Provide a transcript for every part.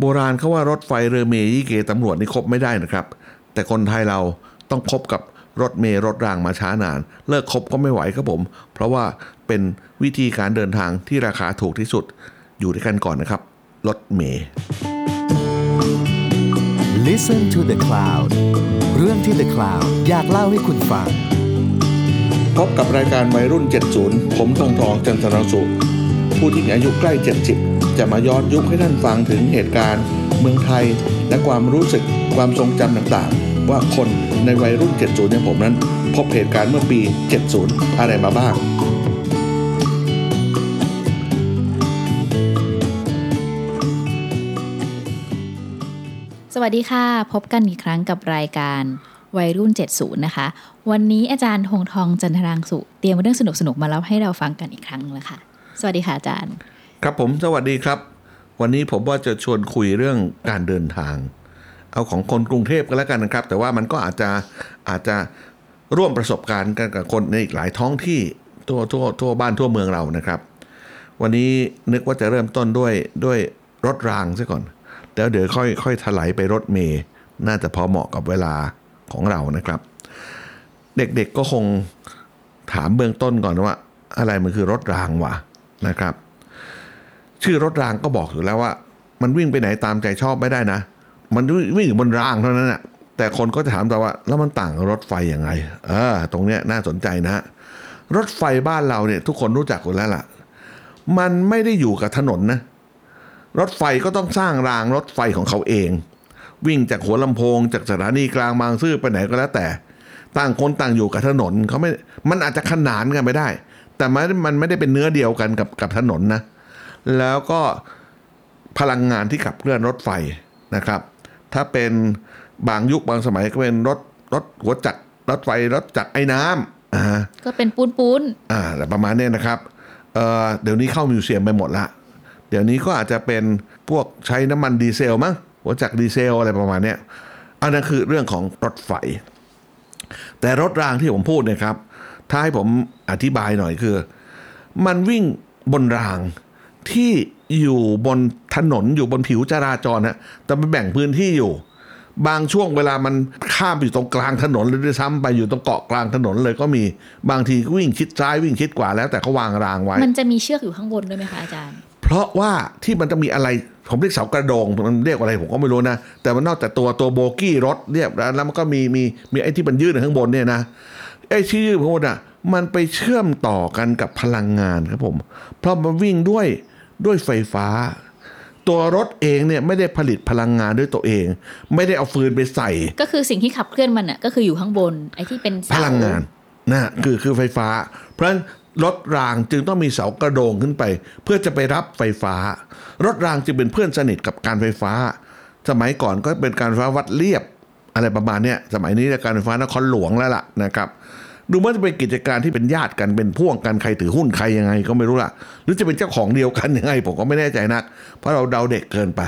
โบราณเขาว่ารถไฟเรือเมย์ยี่เกตำรวจนี่คบไม่ได้นะครับ แต่คนไทยเราต้องคบกับรถเมย์รถรางมาช้านาน เลิกคบก็ไม่ไหวครับผม เพราะว่าเป็นวิธีการเดินทางที่ราคาถูกที่สุด อยู่ด้วยกันก่อนนะครับ รถเมย์ Listen to the Cloud เรื่องที่ The Cloud อยากเล่าให้คุณฟัง พบกับรายการวัยรุ่น 70 ผมทองทองจันทรสุขผู้ที่มีอายุใกล้ 70 จะมาย้อนยุคให้ท่านฟังถึงเหตุการณ์ เมืองไทย และความรู้สึกความทรงจำต่างๆ ว่าคนในวัยรุ่น 70 อย่างผมนั้น พบเหตุการณ์เมื่อปี 70 อะไรมาบ้างสวัสดีค่ะ พบกันอีกครั้งกับรายการวัยรุ่น 70 นะคะ วันนี้อาจารย์ธงทองจันทรังสุ เตรียมเรื่องสนุกๆ มาเล่าให้เราฟังกันอีกครั้งแล้วค่ะ สวัสดีค่ะอาจารย์ ครับผมสวัสดีครับ วันนี้ผมว่าจะชวนคุยเรื่องการเดินทาง เอาของคนกรุงเทพกันแล้วกันนะครับ แต่ว่ามันก็อาจจะอาจจะร่วมประสบการณ์กันกับคนในอีกหลายท้องที่ทั่วทั่วทั่วบ้านทั่วเมืองเรานะครับ วันนี้นึกว่าจะเริ่มต้นด้วยด้วยรถรางซะก่อนแล้วเดี๋ยวค่อยค่อยถลายไปรถเมย์น่าจะพอเหมาะกับเวลาของเรานะครับ เด็กๆก็คงถามเบื้องต้นก่อนว่า อะไรมันคือรถรางวะนะครับ ชื่อรถรางก็บอกอยู่แล้วว่า มันวิ่งไปไหนตามใจชอบไม่ได้นะ มันวิ่งอยู่บนรางเท่านั้นแหะแต่คนก็จะถามต่ว่า แล้วมันต่างรถไฟยังไง เออ ตรงเนี้ยน่าสนใจนะ รถไฟบ้านเราเนี่ย ทุกคนรู้จักอยู่แล้วล่ะ มันไม่ได้อยู่กับถนนนะ รถไฟก็ต้องสร้างรางรถไฟของเขาเอง วิ่งจากหัวลำโพง จากสถานีกลางบางซื่อไปไหนก็แล้วแต่ ต่างคนต่างอยู่กับถนนเขาไม่ มันอาจจะขนานกันไม่ได้ แต่มันมันไม่ได้เป็นเนื้อเดียวกันกับกับถนนนะ แล้วก็พลังงานที่ขับเคลื่อนรถไฟนะครับ ถ้าเป็นบางยุคบางสมัยก็เป็นรถรถหัวจักรรถไฟรถจักรไอ้น้ำอ่าก็เป็นปูนปูนอ่าแต่ประมาณเนี้ยนะครับเอ่อเดี๋ยวนี้เข้ามิวเซียมไปหมดละ เดี๋ยวนี้ก็อาจจะเป็นพวกใช้น้ำมันดีเซลมั้งหัวจักรดีเซลอะไรประมาณเนี้ยอันนั้นคือเรื่องของรถไฟ แต่รถรางที่ผมพูดเนะครับ ถ้าให้ผมอธิบายหน่อยคือ มันวิ่งบนราง ที่อยู่บนถนนอยู่บนผิวจราจรนะแต่มันแบ่งพื้นที่อยู่ บางช่วงเวลามันข้ามไปอยู่ตรงกลางถนนเลยด้วยซ้ำไปอยู่ตรงเกาะกลางถนนเลยก็มีบางทีก็วิ่งชิดซ้ายวิ่งชิดขวาแล้วแต่เขาวางรางไว้ๆมันจะมีเชือกอยู่ข้างบนด้วยไหมคะอาจารย์ เพราะว่าที่มันจะมีอะไรผมเรียกเสากระโดงมันเรียกอะไรผมก็ไม่รู้นะ แต่มันนอกจากตัวตัวโบกี้รถเรียบแล้วแล้วมันก็มีมีมีไอ้ที่มันยืดอยู่ข้างบนเนี่ยนะไอ้ที่ยืดข้างบนอะมันไปเชื่อมต่อกันกับพลังงานครับผม เพราะมันวิ่งด้วย ด้วยไฟฟ้า ตัวรถเองเนี่ยไม่ได้ผลิตพลังงานด้วยตัวเอง ไม่ได้เอาฟืนไปใส่ ก็คือสิ่งที่ขับเคลื่อนมันอะก็คืออยู่ข้างบนไอ้ที่เป็นเสาพลังงานนะคือคือไฟฟ้า เพราะฉะนั้นรถรางจึงต้องมีเสากระโดงขึ้นไป เพื่อจะไปรับไฟฟ้า รถรางจึงเป็นเพื่อนสนิทกับการไฟฟ้า สมัยก่อนก็เป็นการไฟฟ้าวัดเรียบ อะไรประมาณเนี้ยสมัยนี้การไฟฟ้านครหลวงแล้วล่ะนะครับ ดูเหมื่อนจะเป็นกิจการที่เป็นญาติกันเป็นพ่วงกันใครถือหุ้นใครยังไงก็ไม่รู้ล่ะหรือจะเป็นเจ้าของเดียวกันยังไง ผมก็ไม่แน่ใจนัก เพราะเราเดาเด็กเกินไป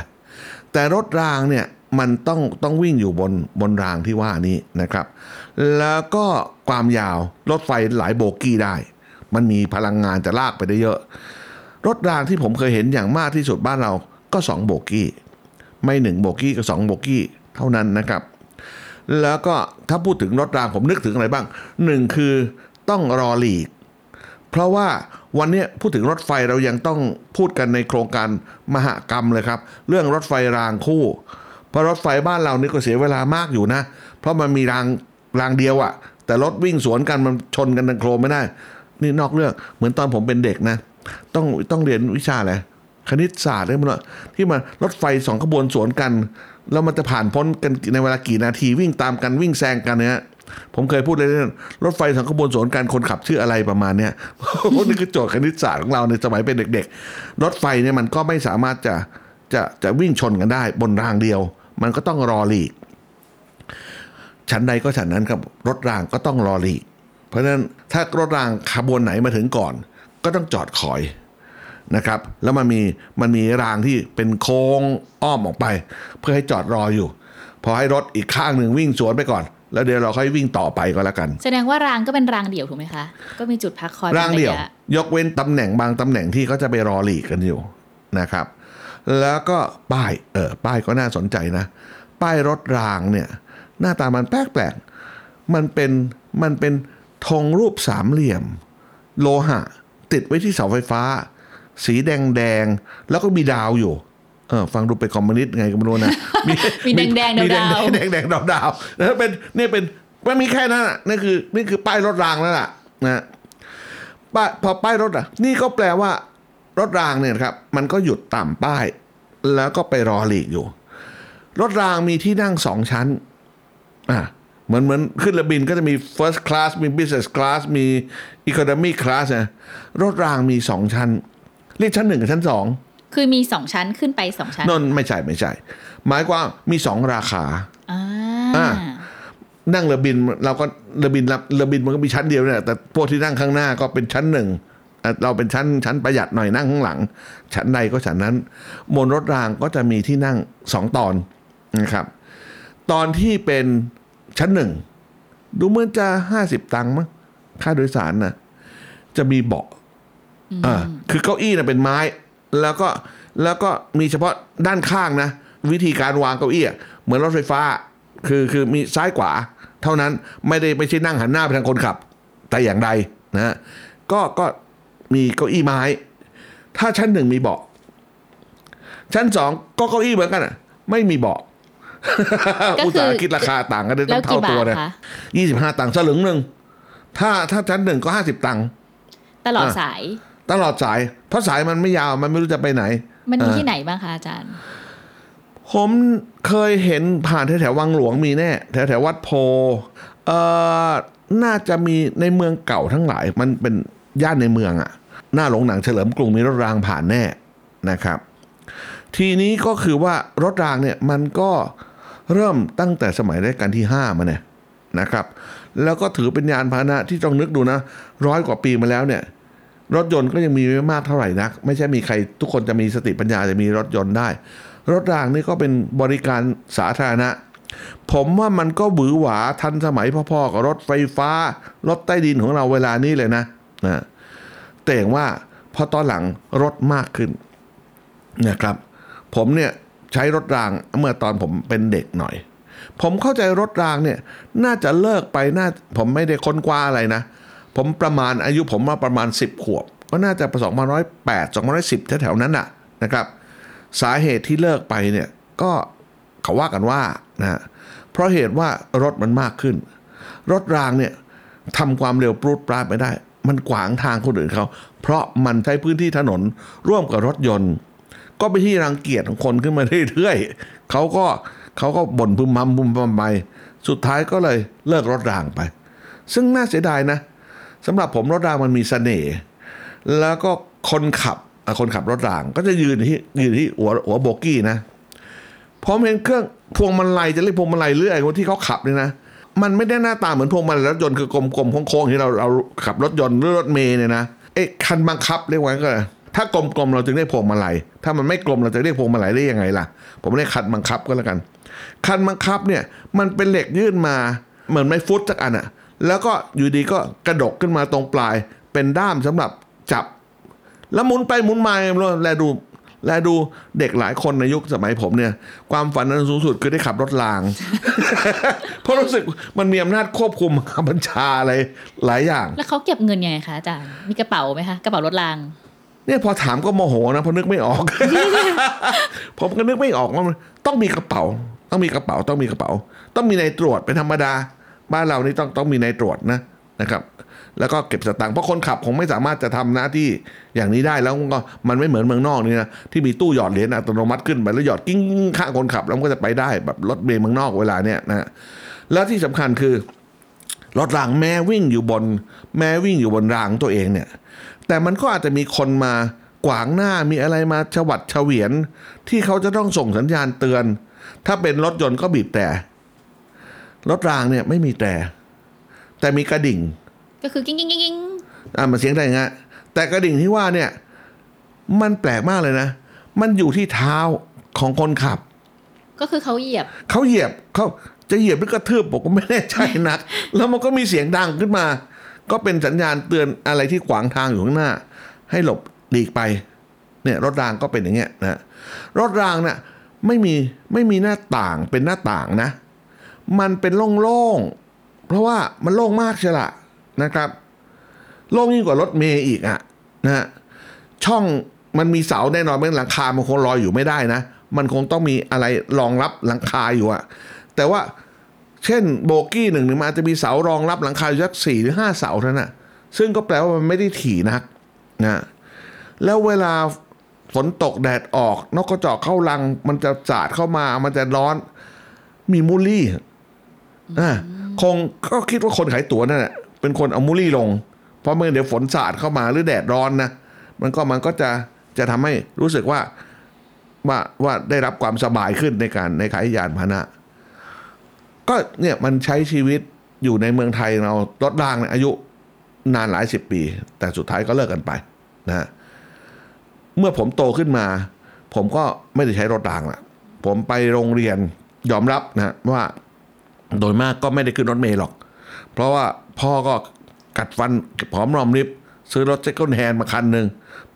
แต่รถรางเนี่ยมันต้องต้องวิ่งอยู่บนบนรางที่ว่านี้นะครับ แล้วก็ความยาวรถไฟหลายโบกี้ได้ มันมีพลังงานจะลากไปได้เยอะ รถรางที่ผมเคยเห็นอย่างมากที่สุดบ้านเราก็สองโบกี้ ไม่หนึ่งโบกี้ก็สองโบกี้เท่านั้นนะครับ แล้วก็ถ้าพูดถึงรถรางผมนึกถึงอะไรบ้างหนึ่งคือต้องรอหลีก เพราะว่าวันนี้พูดถึงรถไฟเรายังต้องพูดกันในโครงการมหกรรมเลยครับ เรื่องรถไฟรางคู่เพราะรถไฟบ้านเรานี่ก็เสียเวลามากอยู่นะ เพราะมันมีรางรางเดียวอะแต่รถวิ่งสวนกันมันชนกันทางโครมไม่ได้ นี่นอกเรื่องเหมือนตอนผมเป็นเด็กนะ ต้องต้องเรียนวิชาอะไรคณิตศาสตร์ได้มั้งที่มันรถไฟสองขบวนสวนกัน แล้วมันจะผ่านพ้นกันในเวลากี่นาทีวิ่งตามกันวิ่งแซงกันเนี่ยผมเคยพูดเลยนะรถไฟสองขบวนสวนกันคนขับชื่ออะไรประมาณเนี้ยพนี้คือโจทย์คณิตศาสตร์ของเราในสมัยเป็นเด็ก ๆ รถไฟเนี่ยมันก็ไม่สามารถจะจะจะวิ่งชนกันได้บนรางเดียว มันก็ต้องรอหลีกชั้นใดก็ฉันนั้นครับรถรางก็ต้องรอหลีก เพราะฉะนั้นถ้ารถรางขบวนไหนมาถึงก่อน ก็ต้องจอดคอย นะครับ แล้วมันมีมันมีรางที่เป็นโค้งอ้อมออกไป เพื่อให้จอดรออยู่ พอให้รถอีกข้างหนึ่งวิ่งสวนไปก่อน แล้วเดี๋ยวเราค่อยวิ่งต่อไปก็แล้วกัน แสดงว่ารางก็เป็นรางเดี่ยวถูกไหมคะ ก็มีจุดพักคอยป็นร่างเดียวระะยกเว้นตำแหน่งบางตำแหน่งที่เขาจะไปรอหลีกกันอยู่นะครับ แล้วก็ป้ายเออป้ายก็น่าสนใจนะ ป้ายรถรางเนี่ย หน้าตามันแปลกๆมันเป็นมันเป็นธงรูปสามเหลี่ยม โลหะ ติดไว้ที่เสาไฟฟ้า สีแดงแดงๆแล้วก็มีดาวอยู่เออฟังดูเป็นคอมมิวนิสต์ไงก็ไม่รู้นะมีแดงๆมีดาวๆแดงๆแดงๆดาวดาวๆแล้วเป็นนี่เป็นมันมีแค่นั้นอะนี่คือนี่คือป้ายรถรางแล้วล่ะนะป้ายพอป้ายรถอะ นี่ก็แปลว่ารถรางเนี่ยนะครับ มันก็หยุดต่ำป้าย แล้วก็ไปรอหลีกอยู่ รถรางมีที่นั่งสองชั้นอะเหมือนเหมือนขึ้นเรือบินก็จะมี first class มี business class มี economy class นะรถรางมีสองชั้น เรียกชั้นหนึ่งกับชั้นสองคือมีสองชั้นขึ้นไปสองชั้นนนไม่ใช่ไม่ใช่ หมายความมีสองราคาอ่าอ่านั่งเรือบินเราก็เรือบินรับเรือบินมันก็มีชั้นเดียวเนี่ยแต่พวกที่นั่งข้างหน้าก็เป็นชั้นหนึ่งอะเราเป็นชั้นชั้นประหยัดหน่อยนั่งข้างหลัง ชั้นใดก็ชั้นนั้นบนรถรางก็จะมีที่นั่งสองตอนนะครับ ตอนที่เป็นชั้นหนึ่งดูเหมือนจะห้าสิบตังค์มั้งค่าโดยสารนะจะมีเบาะ อ่าคือเก้าอี้นะเป็นไม้ แล้วก็แล้วก็มีเฉพาะด้านข้างนะ วิธีการวางเก้าอี้อะเหมือนรถไฟฟ้า คือคือมีซ้ายขวา เท่านั้นไม่ได้ไม่ใช่นั่งหันหน้าไปทางคนขับ แต่อย่างใดนะฮะก็ก็มีเก้าอี้ไม้ ถ้าชั้นหนึ่งมีเบาะชั้นสองก็เก้าอี้เหมือนกันอะ ไม่มีเบาะก็คืออุตสาห์คิดราคาต่างกันได้แล้ต้วองเท่ากี่บาตัวทเนี่ยคะยี่สิบห้าตังค์สลึงหนึ่งถ้าถ้าชั้นหนึ่งก็ห้าสิบตังค์ตลอดอะสาย ตลอดสาย เพราะสายมันไม่ยาวมันไม่รู้จะไปไหน มันมีอ่าที่ไหนบ้างคะอาจารย์ ผมเคยเห็นผ่านแถวๆวังหลวงมีแน่แถวๆวัดโพเอ่อน่าจะมีในเมืองเก่าทั้งหลาย มันเป็นย่านในเมืองอะหน้าโรงหนังเฉลิมกรุงมีรถรางผ่านแน่นะครับ ทีนี้ก็คือว่ารถรางเนี่ยมันก็เริ่มตั้งแต่สมัยรัชกาลที่ห้ามาเนี่ยนะครับ แล้วก็ถือเป็นยานพาหนะที่ต้องนึกดูนะ ร้อยกว่าปีมาแล้วเนี่ย รถยนต์ก็ยังมีไม่มากเท่าไหร่นัก ไม่ใช่มีใครทุกคนจะมีสติปัญญาจะมีรถยนต์ได้ รถรางนี่ก็เป็นบริการสาธารณะ ผมว่ามันก็หวือหวาทันสมัยพ่อๆกับรถไฟฟ้า รถใต้ดินของเราเวลานี้เลยนะนะแต่อย่างว่าพอตอนหลังรถมากขึ้นนะครับ ผมเนี่ยใช้รถรางเมื่อตอนผมเป็นเด็กหน่อย ผมเข้าใจรถรางเนี่ย น่าจะเลิกไปน่าผมไม่ได้ค้นคว้าอะไรนะ ผมประมาณอายุผมว่าประมาณ 10 ขวบ ก็น่าจะประสองพันร้อยแปดสองร้อยสิบแถวๆนั้นน่ะนะครับ สาเหตุที่เลิกไปเนี่ยก็เขาว่ากันว่านะเพราะเหตุว่ารถมันมากขึ้น รถรางเนี่ยทำความเร็วปรูดปราดไม่ได้ มันขวางทางคนอื่นเขา เพราะมันใช้พื้นที่ถนนร่วมกับรถยนต์ ก็ไปที่รังเกียจของคนขึ้นมาเรื่อยๆเขาก็เขาก็บ่นพึมพำพึมพำไปสุดท้ายก็เลยเลิกรถรางไป ซึ่งน่าเสียดายนะ สำหรับผมรถรางมันมีเสน่ห์แล้วก็คนขับคนขับรถราง ก็จะยืนที่ยืนที่หัวหัวโบกี้นะผมเห็นเครื่องพวงมาลัยจะเรียกพวงมาลัยเรื่อยที่เขาขับเนี่ยนะมันไม่ได้หน้าตาเหมือนพวงมาลัยรถยนต์คือกลมๆโค้งๆที่เราเราขับรถยนต์หรือรถเมย์เนี่ยนะเอ๊ะคันบังคับเรียกว่าก็เลยถ้ากลมๆเราจึงเรียกพวงมาลัยถ้ามันไม่กลมเราจะเรียกพวงมาลัยได้ยังไงล่ะ ผมเรียกคันบังคับก็แล้วกัน คันบังคับเนี่ยมันเป็นเหล็กยื่นมาเหมือนไม้ฟุตสักอันอะ แล้วก็อยู่ดีก็กระดกขึ้นมาตรงปลายเป็นด้ามสำหรับจับ แล้วหมุนไปหมุนมาแลดูแลดูเด็กหลายคนในยุคสมัยผมเนี่ย ความฝันอันสูงสุดคือได้ขับรถราง เพราะรู้สึกมันมีอำนาจควบคุมบัญชาอะไรหลายอย่าง แล้วเขาเก็บเงินยังไงคะอาจารย์มีกระเป๋าไหมคะกระเป๋ารถราง เนี่ยพอถามก็โมโหนะเพราะนึกไม่ออก ผมก็นึกไม่ออกว่ามันต้องมีกระเป๋า ต้องมีกระเป๋าต้องมีกระเป๋า ต้องมีในายตรวจเป็นธรรมดา บ้านเรานี่ต้องต้องมีนายตรวจนะนะครับแล้วก็เก็บสตางค์เพราะคนขับคงไม่สามารถจะทำหน้าที่อย่างนี้ได้แล้วก็มันไม่เหมือนเมืองนอกนี่นะที่มีตู้หยอดเหรียญอัตโนมัติขึ้นไปแล้วหยอดกิ้งข้างคนขับแล้วมันก็จะไปได้แบบรถเมล์เมืองนอกเวลาเนี้ยนะแล้วที่สำคัญคือรถรางแม้วิ่งอยู่บน แม้วิ่งอยู่บนรางตัวเองเนี่ย แต่มันก็อาจจะมีคนมากวางหน้ามีอะไรมาฉวัดเฉวียน ที่เขาจะต้องส่งสัญญาณเตือน ถ้าเป็นรถยนต์ก็บีบแต่ รถรางเนี่ยไม่มีแต่ แต่มีกระดิ่ง ก็คือกิ้งกิ้งกิ้งกิ้งอ่ามันเสียงได้ไงแต่กระดิ่งที่ว่าเนี่ย มันแปลกมากเลยนะ มันอยู่ที่เท้าของคนขับ ก็คือเขาเหยียบ เขาเหยียบเขาจะเหยียบหรือกระทืบผมก็ไม่แน่ใจนัก แล้วมันก็มีเสียงดังขึ้นมา ก็เป็นสัญญาณเตือนอะไรที่ขวางทางอยู่ข้างหน้า ให้หลบหลีกไป เนี่ย รถรางก็เป็นอย่างเงี้ยนะรถรางเนี่ยไม่มีไม่มีหน้าต่างเป็นหน้าต่างนะ มันเป็นโล่งๆ เพราะว่ามันโล่งมากใช่ละนะครับ โล่งยิ่งกว่ารถเมย์อีกอะนะฮะช่องมันมีเสาแน่นอนมันหลังคา มันคงลอยอยู่ไม่ได้นะ มันคงต้องมีอะไรรองรับหลังคาอยู่อะแต่ว่าเช่นโบกี้หนึ่งหนึ่งมาอาจจะมีเสารองรับหลังคาอยู่สักสี่หรือห้าเสาเท่านั้นนะซึ่งก็แปลว่ามันไม่ได้ถี่นักนะแล้วเวลาฝนตกแดดออก นกกระจอกเข้ารัง มันจะสาดเข้ามา มันจะร้อน มีมูลลี่ อ่าคงก็คิดว่าคนขายตั๋วนั่นแหละเป็นคนเอามูลี่ลง เพราะเมื่อเดี๋ยวฝนสาดเข้ามาหรือแดดร้อนนะมันก็มันก็จะจะทำให้รู้สึกว่าว่าว่าได้รับความสบายขึ้นในการในขายยานพาหนะ ก็เนี่ยมันใช้ชีวิตอยู่ในเมืองไทยเรารถรางเนี่ยอายุนานหลายสิบปี แต่สุดท้ายก็เลิกกันไปนะเมื่อผมโตขึ้นมา ผมก็ไม่ได้ใช้รถรางละผมไปโรงเรียนยอมรับนะว่า โดยมากก็ไม่ได้ขึ้นรถเมล์หรอก เพราะว่าพ่อก็กัดฟันผอมรอมริบ ซื้อรถเซ็ก o n d แฮนมาคันหนึ่ง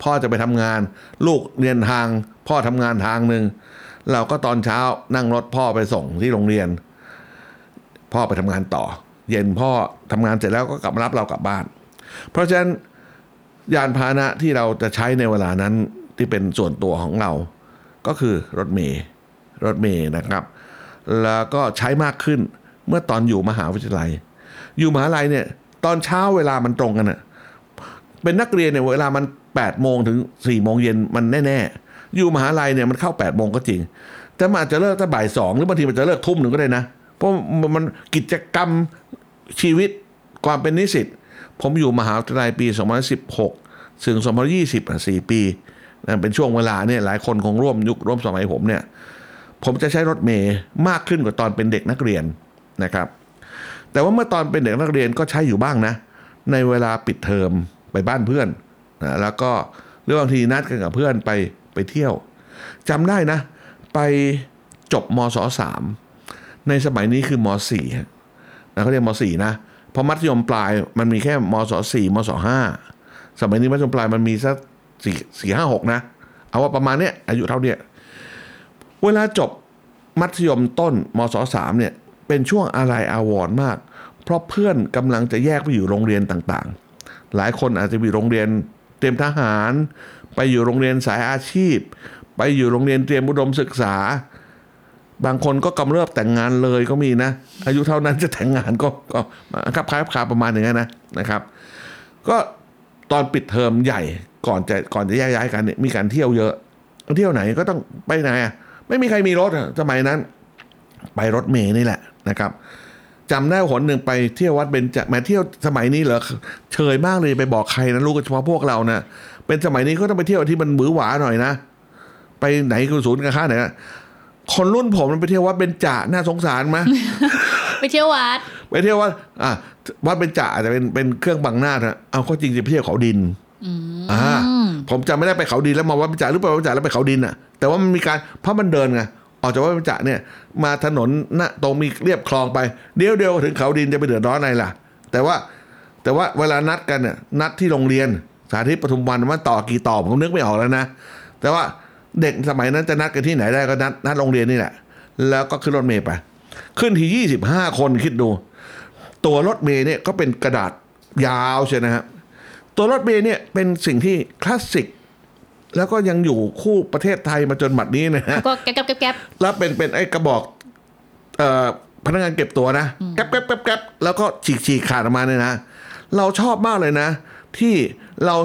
พ่อจะไปทำงาน ลูกเรียนทาง พ่อทำงานทางหนึ่งเราก็ตอนเช้านั่งรถพ่อไปส่งที่โรงเรียน พ่อไปทำงานต่อ เย็นพ่อทำงานเสร็จแล้วก็กลับมารับเรากลับบ้าน เพราะฉะนั้นยานพาหนะที่เราจะใช้ในเวลานั้นที่เป็นส่วนตัวของเรา ก็คือรถเมย์รถเมย์นะครับ แล้วก็ใช้มากขึ้น เมื่อตอนอยู่มหาวิทยาลัย อยู่มหาลัยเนี่ย ตอนเช้าเวลามันตรงกันอะเป็นนักเรียนเนี่ยเวลามัน8ปดโมงถึง4ี่โมงเย็นมันแน่ๆ อยู่มหาลัยเนี่ยมันเข้า8ปดโมงก็จริง แต่มันอาจจะเลิกตั้งบ่ายสองหรือบางทีมันจะเลิกทุ่มหนึ่งก็ได้นะ เพราะมันกิจกรรมชีวิตความเป็นนิสิต ผมอยู่มหาวิทยาลัยปี 2016 ถึง 2020อะ4ปีนะเป็นช่วงเวลาเนี่ยหลายคนคงร่วมยุคร่วมสมัยผมเนี่ย ผมจะใช้รถเมย์มากขึ้นกว่าตอนเป็นเด็กนักเรียน นะครับ แต่ว่าเมื่อตอนเป็นเด็กนักเรียนก็ใช้อยู่บ้างนะ ในเวลาปิดเทอมไปบ้านเพื่อนนะแล้วก็หรือบางทีนัดกันกับเพื่อนไปไปเที่ยวจำได้นะ ไปจบมศสามในสมัยนี้คือมสี่นะเขาเรียกมสี่นะเพราะมัธยมปลายมันมีแค่มศสี่มศห้าสมัยนี้มัธยมปลายมันมีสักสี่สี่ห้าหกนะ เอาว่าประมาณเนี้ยอายุเท่าเนี้ยเวลาจบมัธยมต้นมศสามเนี่ย เป็นช่วงอะไรอาวรมาก เพราะเพื่อนกำลังจะแยกไปอยู่โรงเรียนต่างๆ หลายคนอาจจะมีโรงเรียนเตรียมทหาร ไปอยู่โรงเรียนสายอาชีพ ไปอยู่โรงเรียนเตรียมอุดมศึกษา บางคนก็กำเริบแต่งงานเลยก็มีนะ อายุเท่านั้นจะแต่งงานก็ก็ครับคล้ายคาประมาณอย่างนั้นนะนะครับ ก็ตอนปิดเทอมใหญ่ก่อนจะก่อนจะแยกย้ายกันเนี่ยมีการเที่ยวเยอะ เที่ยวไหนก็ต้องไปไหนอะไม่มีใครมีรถสมัยนั้น ไปรถเมย์นี่แหละ นะครับจำได้หนหนึ่งไปเที่ยววัดเบญจมาเที่ยวสมัยนี้เหรอเชยมากเลยไปบอกใครนะลูกเฉพาะพวกเรานะเป็นสมัยนี้ก็ต้องไปเที่ยวที่มันหวือหวาหน่อยนะ ไปไหนคือศูนย์การค้าไหนนะคนรุ่นผมมันไปเที่ยววัดเบญจาน่าสงสารไหมไปเที่ยววัด ไปเที่ยววัดอะวัดเบญจาอาจจะเป็นเป็นเครื่องบังหน้านะเอาก็จริงจะไปเที่ยวเขาดินอ่าผมจำไม่ได้ไปเขาดินแล้วมาวัดเบญจาหรือไปวัดเบญจาแล้วไปเขาดินอะ แต่ว่ามันมีการเพราะมันเดินไง ออกจากวัดเบญจาเนี่ยมาถนนหน้าตรงมีเรียบคลองไปเดียวเดียวถึงเขาดินจะไปเดือดร้อนอะไรล่ะ แต่ว่าแต่ว่าเวลานัดกันเนี่ยนัดที่โรงเรียนสาธิตปทุมวันว่าต่อกี่ต่อผมนึกไม่ออกแล้วนะ แต่ว่าเด็กสมัยนั้นจะนัดกันที่ไหนได้ก็นัดนัดโรงเรียนนี่แหละ แล้วก็ขึ้นรถเมล์ไป ขึ้นที่ยี่สิบห้าคนคิดดู ตัวรถเมล์เนี่ยก็เป็นกระดาษยาวใช่นะครับตัวรถเมล์เนี่ยเป็นสิ่งที่คลาสสิก แล้วก็ยังอยู่คู่ประเทศไทยมาจนบัดนี้นะฮะก็แก๊บแก๊บแก๊บแก๊บแล้วเป็นเป็นไอ้กระบอกเอ่อพนักงานเก็บตัวนะแก๊บแก๊บแก๊บแก๊บแล้วก็ฉีกฉีกขาดออกมาเนี่ยนะ เราชอบมากเลยนะ ที่เรา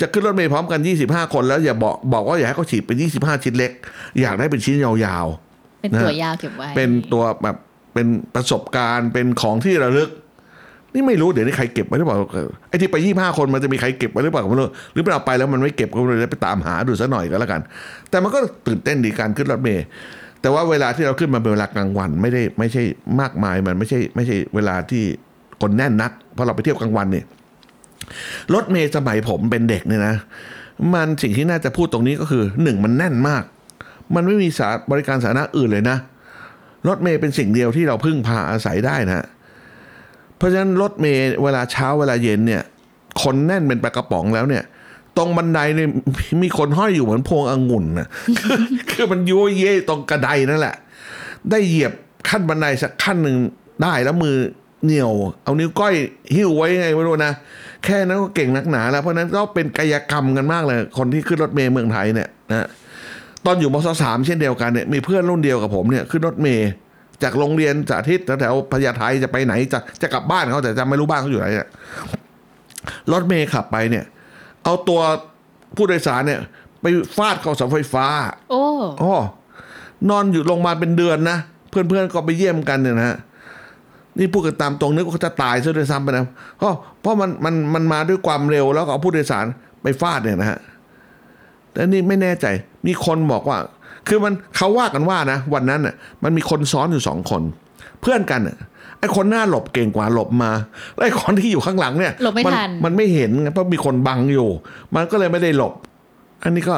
จะขึ้นรถเมล์พร้อมกัน 25 คนแล้วอย่าบอกบอกว่าอย่าให้เขาฉีกเป็น 25 ชิ้นเล็ก อยากได้เป็นชิ้นยาวๆ เป็นตัวยาวเก็บไว้ เป็นตัวแบบเป็นประสบการณ์เป็นของที่ระลึก นี่ไม่รู้เดี๋ยวนี้ใครเก็บไว้หรือเปล่าไอ้ที่ไปยี่ห้าคนมันจะมีใครเก็บไว้หรือเปล่าก็ไม่รู้หรือไปเอาไปแล้วมันไม่เก็บก็เลยไปตามหาดูซะหน่อยก็แล้วกัน แต่มันก็ตื่นเต้นดีการขึ้นรถเมล์แต่ว่าเวลาที่เราขึ้นมาเป็นเวลากลางวันไม่ได้ไม่ใช่มากมายมันไม่ใช่ไม่ใช่เวลาที่คนแน่นนักเพราะเราไปเที่ยวกลางวันเนี่ยรถเมล์สมัยผมเป็นเด็กเนี่ยนะ มันสิ่งที่น่าจะพูดตรงนี้ก็คือหนึ่งมันแน่นมาก มันไม่มีสาบริการสาธารณะอื่นเลยนะรถเมย์เป็นสิ่งเดียวที่เราพึ่งพาอาศัยได้นะ เพราะฉะนั้นรถเมย์เวลาเช้าเวลาเย็นเนี่ย คนแน่นเป็นปลากระป๋องแล้วเนี่ย ตรงบันไดเนี่ยมีคนห้อยอยู่เหมือนพวงองุ่นนะคือมันยัวเย่ตรงกระไดนั่นแหละ ได้เหยียบขั้นบันไดสักขั้นหนึ่งได้แล้วมือเหนียว เอานิ้วก้อยหิ้วไว้ไงไม่รู้นะ แค่นั้นก็เก่งนักหนาแล้ว เพราะฉะนั้นก็เป็นกายกรรมกันมากเลย คนที่ขึ้นรถเมล์เมืองไทยเนี่ยนะตอนอยู่มศสามเช่นเดียวกันเนี่ยมีเพื่อนรุ่นเดียวกับผมเนี่ยขึ้นรถเมล์ จากโรงเรียนสาธิตแถวๆพญาไทจะไปไหนจะจะกลับบ้านเขาแต่จำไม่รู้บ้านเขาอยู่ไหนเนี่ยรถเมล์ขับไปเนี่ย เอาตัวผู้โดยสารเนี่ย ไปฟาดเข้าเสาไฟฟ้า โอ้อ๋อนอนอยู่โรงพยาบาลเป็นเดือนนะเพื่อนๆก็ไปเยี่ยมกันเนี่ยนะฮะนี่พูดกันตามตรงนึกว่าเขาจะตายซะด้วยซ้ำไปนะเพราะเพราะมันมันมันมาด้วยความเร็วแล้วก็เอาผู้โดยสารไปฟาดเนี่ยนะฮะแต่นี่ไม่แน่ใจ มีคนบอกว่า คือมันเขาว่ากันว่านะ วันนั้นน่ะมันมีคนซ้อนอยู่สองคน เพื่อนกันน่ะไอ้คนหน้าหลบเก่งกว่าหลบมาแล้วไอ้คนที่อยู่ข้างหลังเนี่ยหลบไม่นทันมันไม่เห็นไงเพราะมีคนบังอยู่ มันก็เลยไม่ได้หลบ อันนี้ก็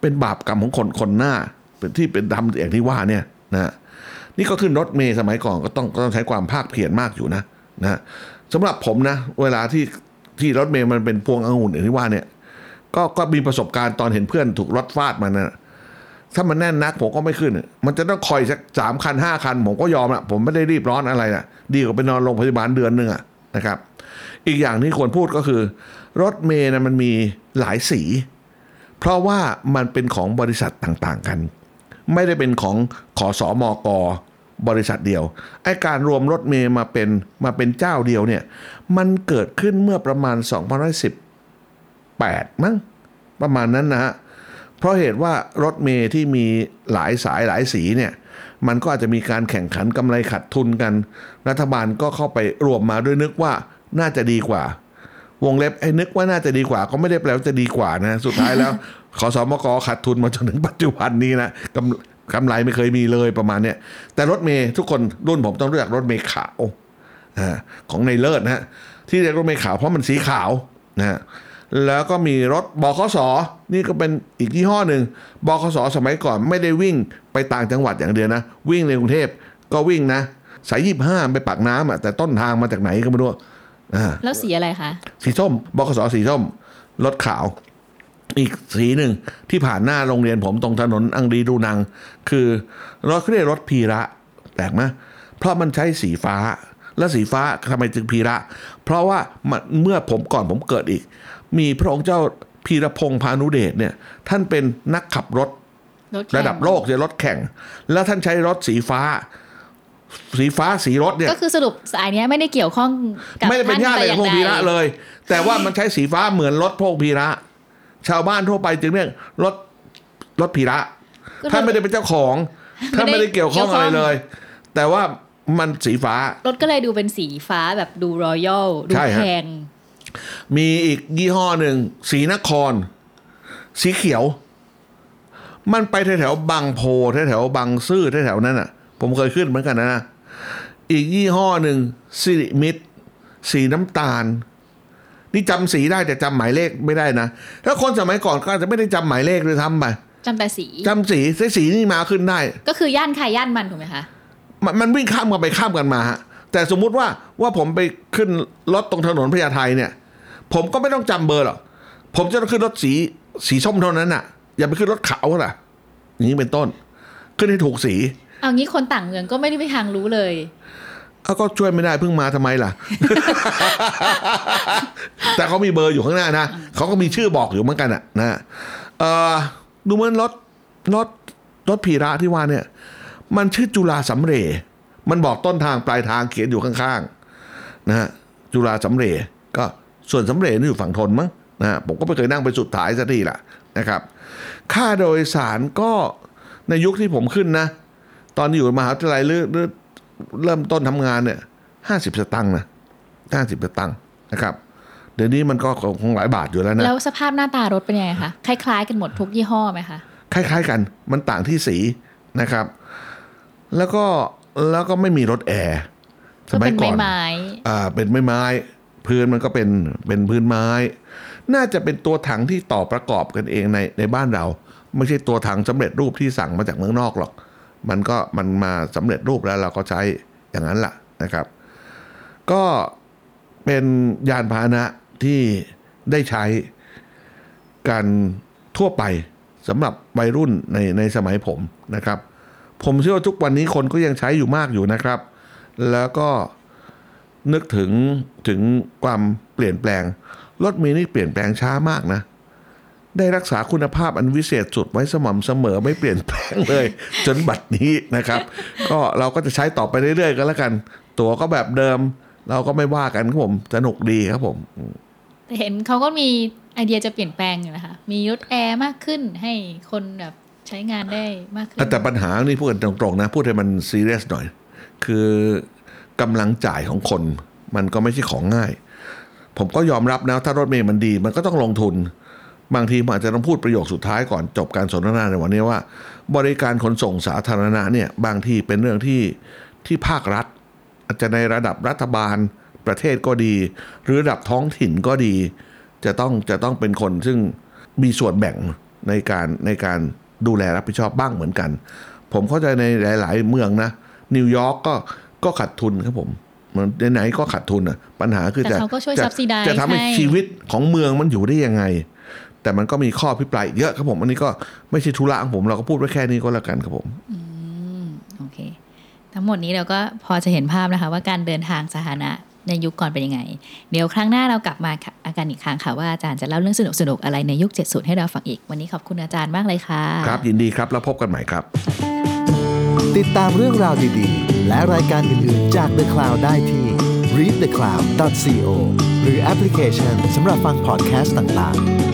เป็นบาปกรรมของคนคนหน้าเป็นที่เป็นดำอย่างที่ว่าเนี่ยนะนี่ก็ขึ้นรถเมย์สมัยก่อนก็ต้องก็ต้องใช้ความภาคเพียรมากอยู่นะนะสำหรับผมนะ เวลาที่ที่รถเมย์มันเป็นพวงองุ่นอย่างที่ว่าเนี่ย ก็ก็มีประสบการณ์ตอนเห็นเพื่อนถูกรถฟาดมานะ ถ้ามันแน่นนักผมก็ไม่ขึ้น มันจะต้องคอยสักสามคันห้าคัน ผมก็ยอมละผมไม่ได้รีบร้อนอะไรนะดีกว่าไปนอนโรงพยาบาลเดือนหนึ่งอะนะครับ อีกอย่างที่ควรพูดก็คือ รถเมย์นะมันมีหลายสี เพราะว่ามันเป็นของบริษัทต่างๆกัน ไม่ได้เป็นของขอสอมอกบริษัทเดียวไอการรวมรถเมย์มาเป็นมาเป็นเจ้าเดียวเนี่ย มันเกิดขึ้นเมื่อประมาณ2018 มั้งประมาณนั้นนะฮะ เพราะเหตุว่ารถเมย์ที่มีหลายสายหลายสีเนี่ยมันก็อาจจะมีการแข่งขันกำไรขัดทุนกัน รัฐบาลก็เข้าไปรวมมาด้วยนึกว่าน่าจะดีกว่า วงเล็บไอ้นึกว่าน่าจะดีกว่า ก็ไม่ได้แปลว่าจะดีกว่านะสุดท้ายแล้วขอสมกขาดทุนมาจนถึงปัจจุบันนี้นะกำกำไรไม่เคยมีเลยประมาณเนี้ยแต่รถเมย์ทุกคนรุ่นผมต้องเลือกรถเมย์ขาวอ่าของในเลิศนะฮะที่เรียกรถเมย์ขาวเพราะมันสีขาวนะฮะ แล้วก็มีรถบขสนี่ก็เป็นอีกยี่ห้อหนึ่งบขสสมัยก่อนไม่ได้วิ่งไปต่างจังหวัดอย่างเดียวนะ วิ่งในกรุงเทพก็วิ่งนะ สายยี่ห้าไปปากน้ำอะแต่ต้นทางมาจากไหนก็ไม่รู้อ่าแล้วสีอะไรคะสีส้มบกสสีส้มรถขาว อีกสีหนึ่งที่ผ่านหน้าโรงเรียนผมตรงถนนอังรีดูนัง คือรถเขาเรียกรถพีระแปลกไหมเพราะมันใช้สีฟ้าและสีฟ้าทำไมจึงพีระ เพราะว่ามันเมื่อผมก่อนผมเกิดอีก มีพระองค์เจ้าพีรพงษ์พานุเดชเนี่ย ท่านเป็นนักขับรถรถแข่งระดับโลกเนี่ยรถแข่ง แล้วท่านใช้รถสีฟ้า สีฟ้าสีรถเนี่ย ก็คือสรุปสายเนี้ยไม่ได้เกี่ยวข้องกับไม่ได้เป็นญาติอะไรกับพงพีระท่านแต่อย่างใดเลย แต่ว่ามันใช้สีฟ้าเหมือนรถพงพีระ ชาวบ้านทั่วไปจึงเรียกรถรถพีระก็ท่านไม่ได้เป็นเจ้าของท่านไม่ได้เกี่ยวข้องอะไรเลย แต่ว่ามันสีฟ้ารถก็เลยดูเป็นสีฟ้าแบบดูรอยัลดูใช่ฮะแพง มีอีกยี่ห้อหนึ่งสีนคร สีเขียว มันไปแถวๆบางโพแถวๆบางซื่อแถวๆนั้นอะ ผมเคยขึ้นเหมือนกันนะนะ อีกยี่ห้อหนึ่งสิริมิตร สีน้ำตาล นี่จำสีได้แต่จำหมายเลขไม่ได้นะถ้าคนสมัยก่อนก็อาจจะไม่ได้จำหมายเลขเลยทำไปจำแต่สีจำสีสีสีนี่มาขึ้นได้ ก็คือย่านใครย่านมันถูกไหมคะมันมันวิ่งข้ามกันไปข้ามกันมาฮะแต่สมมุติว่าว่าผมไปขึ้นรถตรงถนนพญาไทเนี่ย ผมก็ไม่ต้องจำเบอร์หรอกผมจะต้องขึ้นรถสีสีส้มเท่านั้นน่ะ อย่าไปขึ้นรถขาวล่ะอย่างนี้เป็นต้น ขึ้นให้ถูกสีเอางี้คนต่างเมืองก็ไม่ได้ไปทางรู้เลยเอาก็ช่วยไม่ได้เพิ่งมาทำไมล่ะ แต่เขามีเบอร์อยู่ข้างหน้านะเขาก็มีชื่อบอกอยู่เหมือนกันอะนะเออดูเหมือนรถรถรถพีระที่ว่าเนี่ย มันชื่อจุฬาสำเร็จมันบอกต้นทางปลายทางเขียนอยู่ข้างๆนะฮะจุฬาสำเร็จก็ ส่วนสำเร็จนี่อยู่ฝั่งทนมั้งนะฮะผมก็ไม่เคยนั่งไปสุดท้ายสักทีละนะครับ ค่าโดยสารก็ในยุคที่ผมขึ้นนะ ตอนอยู่มหาวิทยาลัยหรือหรือเริ่มต้นทำงานเนี่ยห้าสิบสตังค์นะห้าสิบสตังค์นะครับเดี๋ยวนี้มันก็คงหลายบาทอยู่แล้วนะ แล้วสภาพหน้าตารถเป็นยังไงคะ คล้ายๆ กันหมดทุกยี่ห้อไหมคะ คล้ายๆกัน มันต่างที่สีนะครับ แล้วก็แล้วก็ไม่มีรถแอร์สก็มัยเป็นก่ไม้อนไม้อ่าเป็นไม้ไม้ พื้นมันก็เป็นเป็นพื้นไม้ น่าจะเป็นตัวถังที่ต่อประกอบกันเองในในบ้านเรา ไม่ใช่ตัวถังสำเร็จรูปที่สั่งมาจากเมืองนอกหรอก มันก็มันมาสำเร็จรูปแล้วเราก็ใช้อย่างนั้นแหละนะครับ ก็เป็นยานพาหนะที่ได้ใช้การทั่วไปสำหรับวัยรุ่นในในสมัยผมนะครับ ผมเชื่อว่าทุกวันนี้คนก็ยังใช้อยู่มากอยู่นะครับ แล้วก็ นึกถึงถึงความเปลี่ยนแปลง รถเมล์นี่เปลี่ยนแปลงช้ามากนะ ได้รักษาคุณภาพอันวิเศษสุดไว้สม่ำเสมอไม่เปลี่ยนแปลงเลย จนบัดนี้นะครับ ก็เราก็จะใช้ต่อไปเรื่อยๆ กันแล้วกัน ตั๋วก็แบบเดิม เราก็ไม่ว่ากันครับผมสนุกดีครับผมแต่เห็นเขาก็มีไอเดียจะเปลี่ยนแปลงอยู่นะคะ มีรถแอร์มากขึ้นให้คนแบบใช้งานได้มากขึ้น แต่ปัญหานี่พูดกันตรงๆนะ พูดให้มันซีเรียสหน่อย คือ กำลังจ่ายของคน มันก็ไม่ใช่ของง่าย ผมก็ยอมรับนะถ้ารถเมล์มันดี มันก็ต้องลงทุน บางทีอาจจะต้องพูดประโยคสุดท้ายก่อนจบการสนทนาในวันนี้ว่า บริการขนส่งสาธารณะเนี่ยบางทีเป็นเรื่องที่ที่ภาครัฐ อาจจะในระดับรัฐบาลประเทศก็ดี หรือระดับท้องถิ่นก็ดี จะต้องจะต้องเป็นคนซึ่งมีส่วนแบ่งในการในการดูแลรับผิดชอบบ้างเหมือนกัน ผมเข้าใจในหลาย ๆ เมืองนะนิวยอร์กก็ ก็ขาดทุนครับผมมันไหนๆก็ขาดทุนอะ ปัญหาคือแต่จะเขาก็ช่วยจะ subsidize จะทำให้ให้ชีวิตของเมืองมันอยู่ได้ยังไง แต่มันก็มีข้อพิปรายเยอะครับผมอันนี้ก็ไม่ใช่ธุระของผม เราก็พูดไว้แค่นี้ก็แล้วกันครับผมโอเค ทั้งหมดนี้เราก็พอจะเห็นภาพนะคะ ว่าการเดินทางสาธารณะในยุคก่อนเป็นยังไง เดี๋ยวครั้งหน้าเรากลับมาค่ะอาการอีกครั้งค่ะว่าอาจารย์จะเล่าเรื่องสนุกๆอะไรในยุค 70 ให้เราฟังอีก วันนี้ขอบคุณอาจารย์มากเลยค่ะ ครับยินดีครับแล้วพบกันใหม่ครับ ติดตามเรื่องราวดีๆ และรายการอื่น ๆ จาก The Cloud ได้ที่ readthecloud.co หรือแอปพลิเคชันสำหรับฟังพอดแคสต์ต่าง ๆ